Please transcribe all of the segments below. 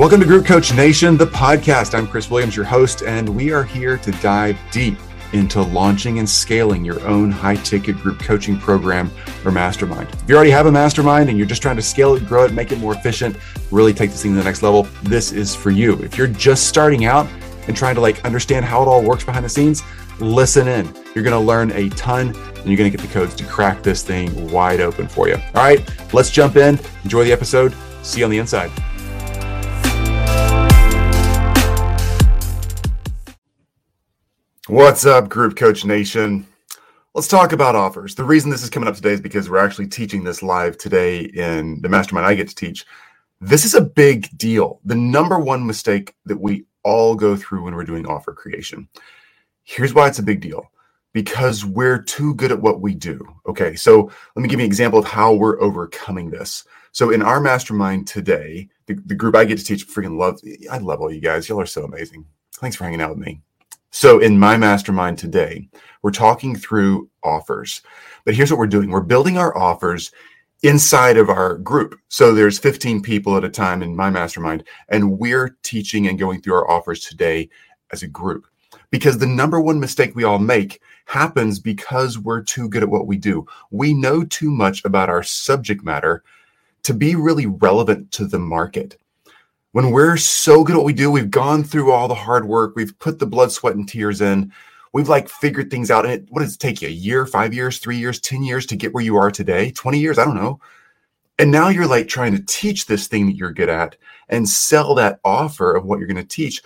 Welcome to Group Coach Nation, the podcast. I'm Chris Williams, your host, and we are here to dive deep into launching and scaling your own high ticket group coaching program or mastermind. If you already have a mastermind and you're just trying to scale it, grow it, make it more efficient, really take this thing to the next level, this is for you. If you're just starting out and trying to like understand how it all works behind the scenes, listen in. You're going to learn a ton and you're going to get the codes to crack this thing wide open for you. All right, let's jump in. Enjoy the episode. See you on the inside. What's up, Group Coach Nation? Let's talk about offers. The reason this is coming up today is because we're actually teaching this live today in the mastermind I get to teach. This is a big deal. The number one mistake that we all go through when we're doing offer creation. Here's why it's a big deal because we're too good at what we do. Okay, so let me give you an example of how we're overcoming this. So in our mastermind today, the, the group I get to teach, freaking love. I love all you guys. Y'all are so amazing. Thanks for hanging out with me. So, in my mastermind today, we're talking through offers. But here's what we're doing we're building our offers inside of our group. So, there's 15 people at a time in my mastermind, and we're teaching and going through our offers today as a group. Because the number one mistake we all make happens because we're too good at what we do. We know too much about our subject matter to be really relevant to the market when we're so good at what we do, we've gone through all the hard work, we've put the blood, sweat, and tears in, we've like figured things out. And it, what does it take you? A year, five years, three years, 10 years to get where you are today? 20 years? I don't know. And now you're like trying to teach this thing that you're good at and sell that offer of what you're going to teach.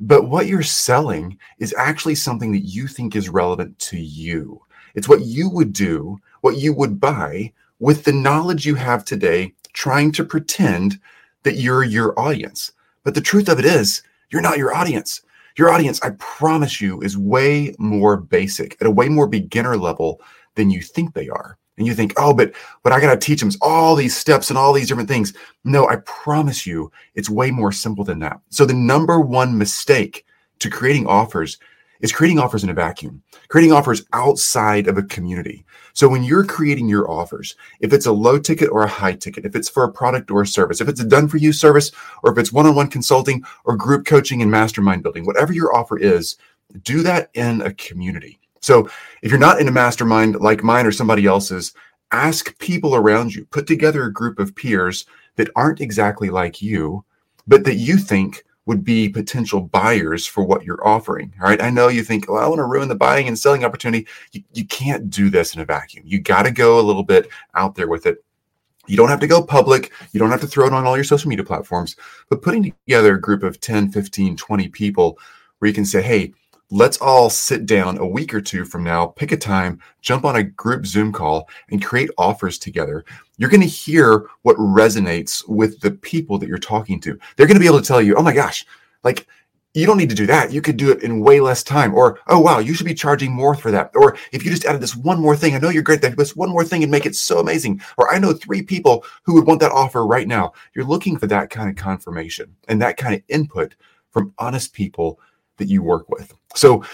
But what you're selling is actually something that you think is relevant to you. It's what you would do, what you would buy with the knowledge you have today, trying to pretend that you're your audience. But the truth of it is, you're not your audience. Your audience, I promise you, is way more basic at a way more beginner level than you think they are. And you think, oh, but what I got to teach them all these steps and all these different things. No, I promise you, it's way more simple than that. So the number one mistake to creating offers is creating offers in a vacuum, creating offers outside of a community. So when you're creating your offers, if it's a low ticket or a high ticket, if it's for a product or a service, if it's a done for you service, or if it's one on one consulting or group coaching and mastermind building, whatever your offer is, do that in a community. So if you're not in a mastermind like mine or somebody else's, ask people around you, put together a group of peers that aren't exactly like you, but that you think would be potential buyers for what you're offering. All right. I know you think, well, I want to ruin the buying and selling opportunity. You, you can't do this in a vacuum. You got to go a little bit out there with it. You don't have to go public. You don't have to throw it on all your social media platforms, but putting together a group of 10, 15, 20 people where you can say, hey, let's all sit down a week or two from now, pick a time, jump on a group Zoom call, and create offers together. You're going to hear what resonates with the people that you're talking to. They're going to be able to tell you, oh my gosh, like, you don't need to do that. You could do it in way less time. Or, oh, wow, you should be charging more for that. Or if you just added this one more thing, I know you're great at this one more thing and make it so amazing. Or I know three people who would want that offer right now. You're looking for that kind of confirmation and that kind of input from honest people that you work with. So,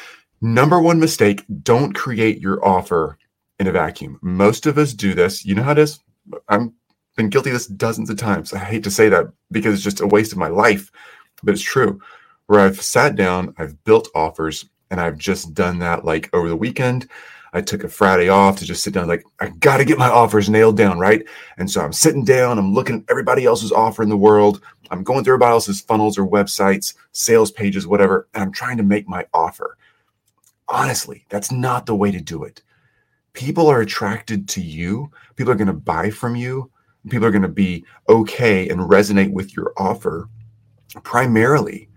number one mistake don't create your offer in a vacuum. Most of us do this. You know how it is? I've been guilty of this dozens of times. I hate to say that because it's just a waste of my life, but it's true. Where I've sat down, I've built offers, and I've just done that like over the weekend. I took a Friday off to just sit down, like, I got to get my offers nailed down, right? And so I'm sitting down, I'm looking at everybody else's offer in the world. I'm going through everybody else's funnels or websites, sales pages, whatever, and I'm trying to make my offer. Honestly, that's not the way to do it. People are attracted to you, people are going to buy from you, people are going to be okay and resonate with your offer primarily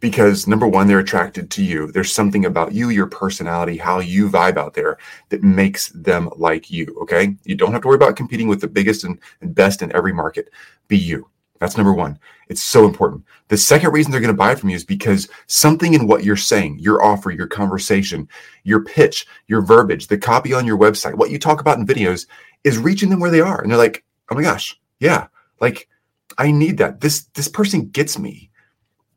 because number one, they're attracted to you. There's something about you, your personality, how you vibe out there that makes them like you. Okay. You don't have to worry about competing with the biggest and, and best in every market. Be you. That's number one. It's so important. The second reason they're going to buy from you is because something in what you're saying, your offer, your conversation, your pitch, your verbiage, the copy on your website, what you talk about in videos is reaching them where they are. And they're like, oh my gosh, yeah, like I need that. This this person gets me.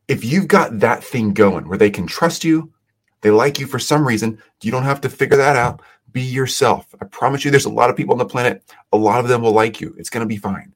If you've got that thing going where they can trust you, they like you for some reason, you don't have to figure that out. Be yourself. I promise you, there's a lot of people on the planet. A lot of them will like you. It's going to be fine.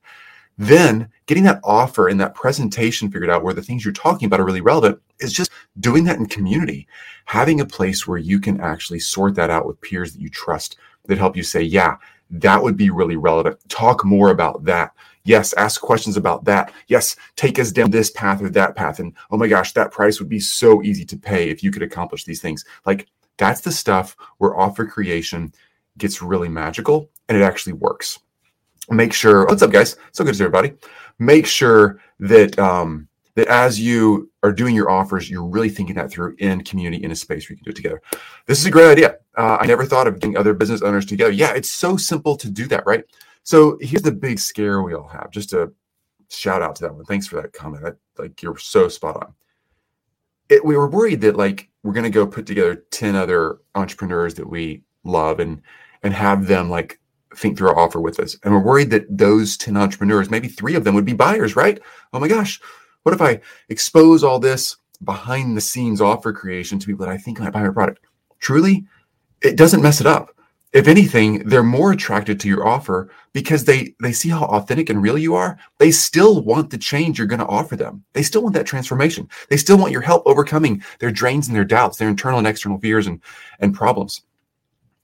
Then getting that offer and that presentation figured out where the things you're talking about are really relevant is just doing that in community, having a place where you can actually sort that out with peers that you trust that help you say, yeah, that would be really relevant. Talk more about that. Yes, ask questions about that. Yes, take us down this path or that path. And oh my gosh, that price would be so easy to pay if you could accomplish these things. Like that's the stuff where offer creation gets really magical and it actually works. Make sure, what's up, guys? So good to see everybody. Make sure that um, that as you are doing your offers, you're really thinking that through in community in a space where you can do it together. This is a great idea. Uh, I never thought of getting other business owners together. Yeah, it's so simple to do that, right? So here's the big scare we all have. Just a shout out to that one. Thanks for that comment. I, like you're so spot on. It, we were worried that like we're to go put together 10 other entrepreneurs that we love and and have them like think through our offer with us. And we're worried that those 10 entrepreneurs, maybe three of them would be buyers, right? Oh my gosh, what if I expose all this behind the scenes offer creation to people that I think might buy my product? Truly, it doesn't mess it up. If anything, they're more attracted to your offer because they they see how authentic and real you are. They still want the change you're going to offer them. They still want that transformation. They still want your help overcoming their drains and their doubts, their internal and external fears and and problems.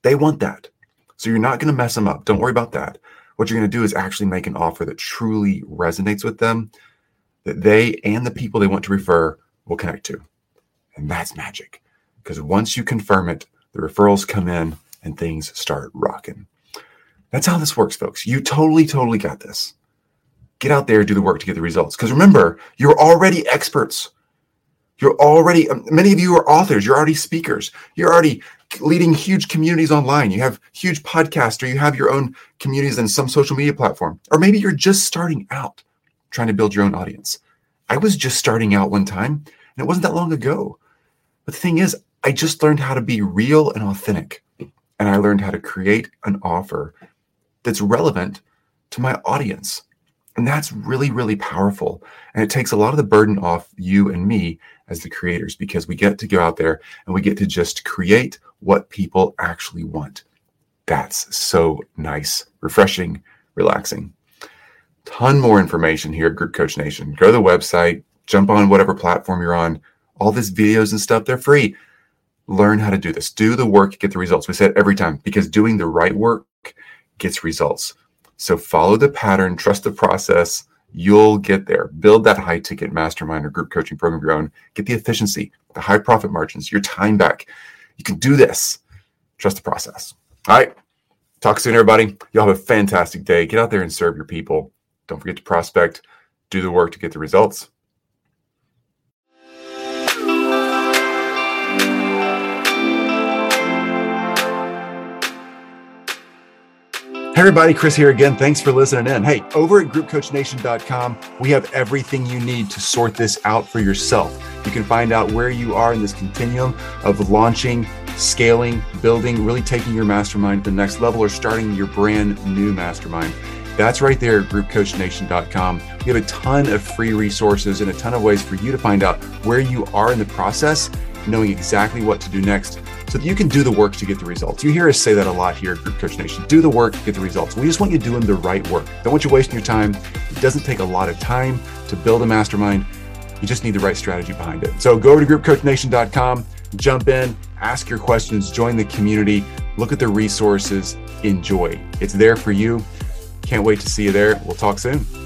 They want that. So you're not going to mess them up. Don't worry about that. What you're going to do is actually make an offer that truly resonates with them, that they and the people they want to refer will connect to. And that's magic. Because once you confirm it, the referrals come in and things start rocking. That's how this works, folks. You totally, totally got this. Get out there, do the work to get the results. Because remember, you're already experts. You're already, um, many of you are authors, you're already speakers, you're already leading huge communities online. You have huge podcasts, or you have your own communities in some social media platform. Or maybe you're just starting out trying to build your own audience. I was just starting out one time, and it wasn't that long ago. But the thing is, I just learned how to be real and authentic. And I learned how to create an offer that's relevant to my audience. And that's really, really powerful. And it takes a lot of the burden off you and me as the creators because we get to go out there and we get to just create what people actually want. That's so nice, refreshing, relaxing. Ton more information here at Group Coach Nation. Go to the website, jump on whatever platform you're on. All these videos and stuff, they're free. Learn how to do this. Do the work, get the results. We say it every time because doing the right work gets results. So follow the pattern, trust the process, you'll get there. Build that high ticket mastermind or group coaching program of your own. Get the efficiency, the high profit margins, your time back. You can do this. Trust the process. All right. Talk soon, everybody. Y'all have a fantastic day. Get out there and serve your people. Don't forget to prospect, do the work to get the results. Hey everybody, Chris here again. Thanks for listening in. Hey, over at groupcoachnation.com, we have everything you need to sort this out for yourself. You can find out where you are in this continuum of launching, scaling, building, really taking your mastermind to the next level or starting your brand new mastermind. That's right there at groupcoachnation.com. We have a ton of free resources and a ton of ways for you to find out where you are in the process, knowing exactly what to do next so that you can do the work to get the results. You hear us say that a lot here at Group Coach Nation. Do the work, get the results. We just want you doing the right work. Don't want you wasting your time. It doesn't take a lot of time to build a mastermind. You just need the right strategy behind it. So go over to groupcoachnation.com, jump in, ask your questions, join the community, look at the resources, enjoy. It's there for you. Can't wait to see you there. We'll talk soon.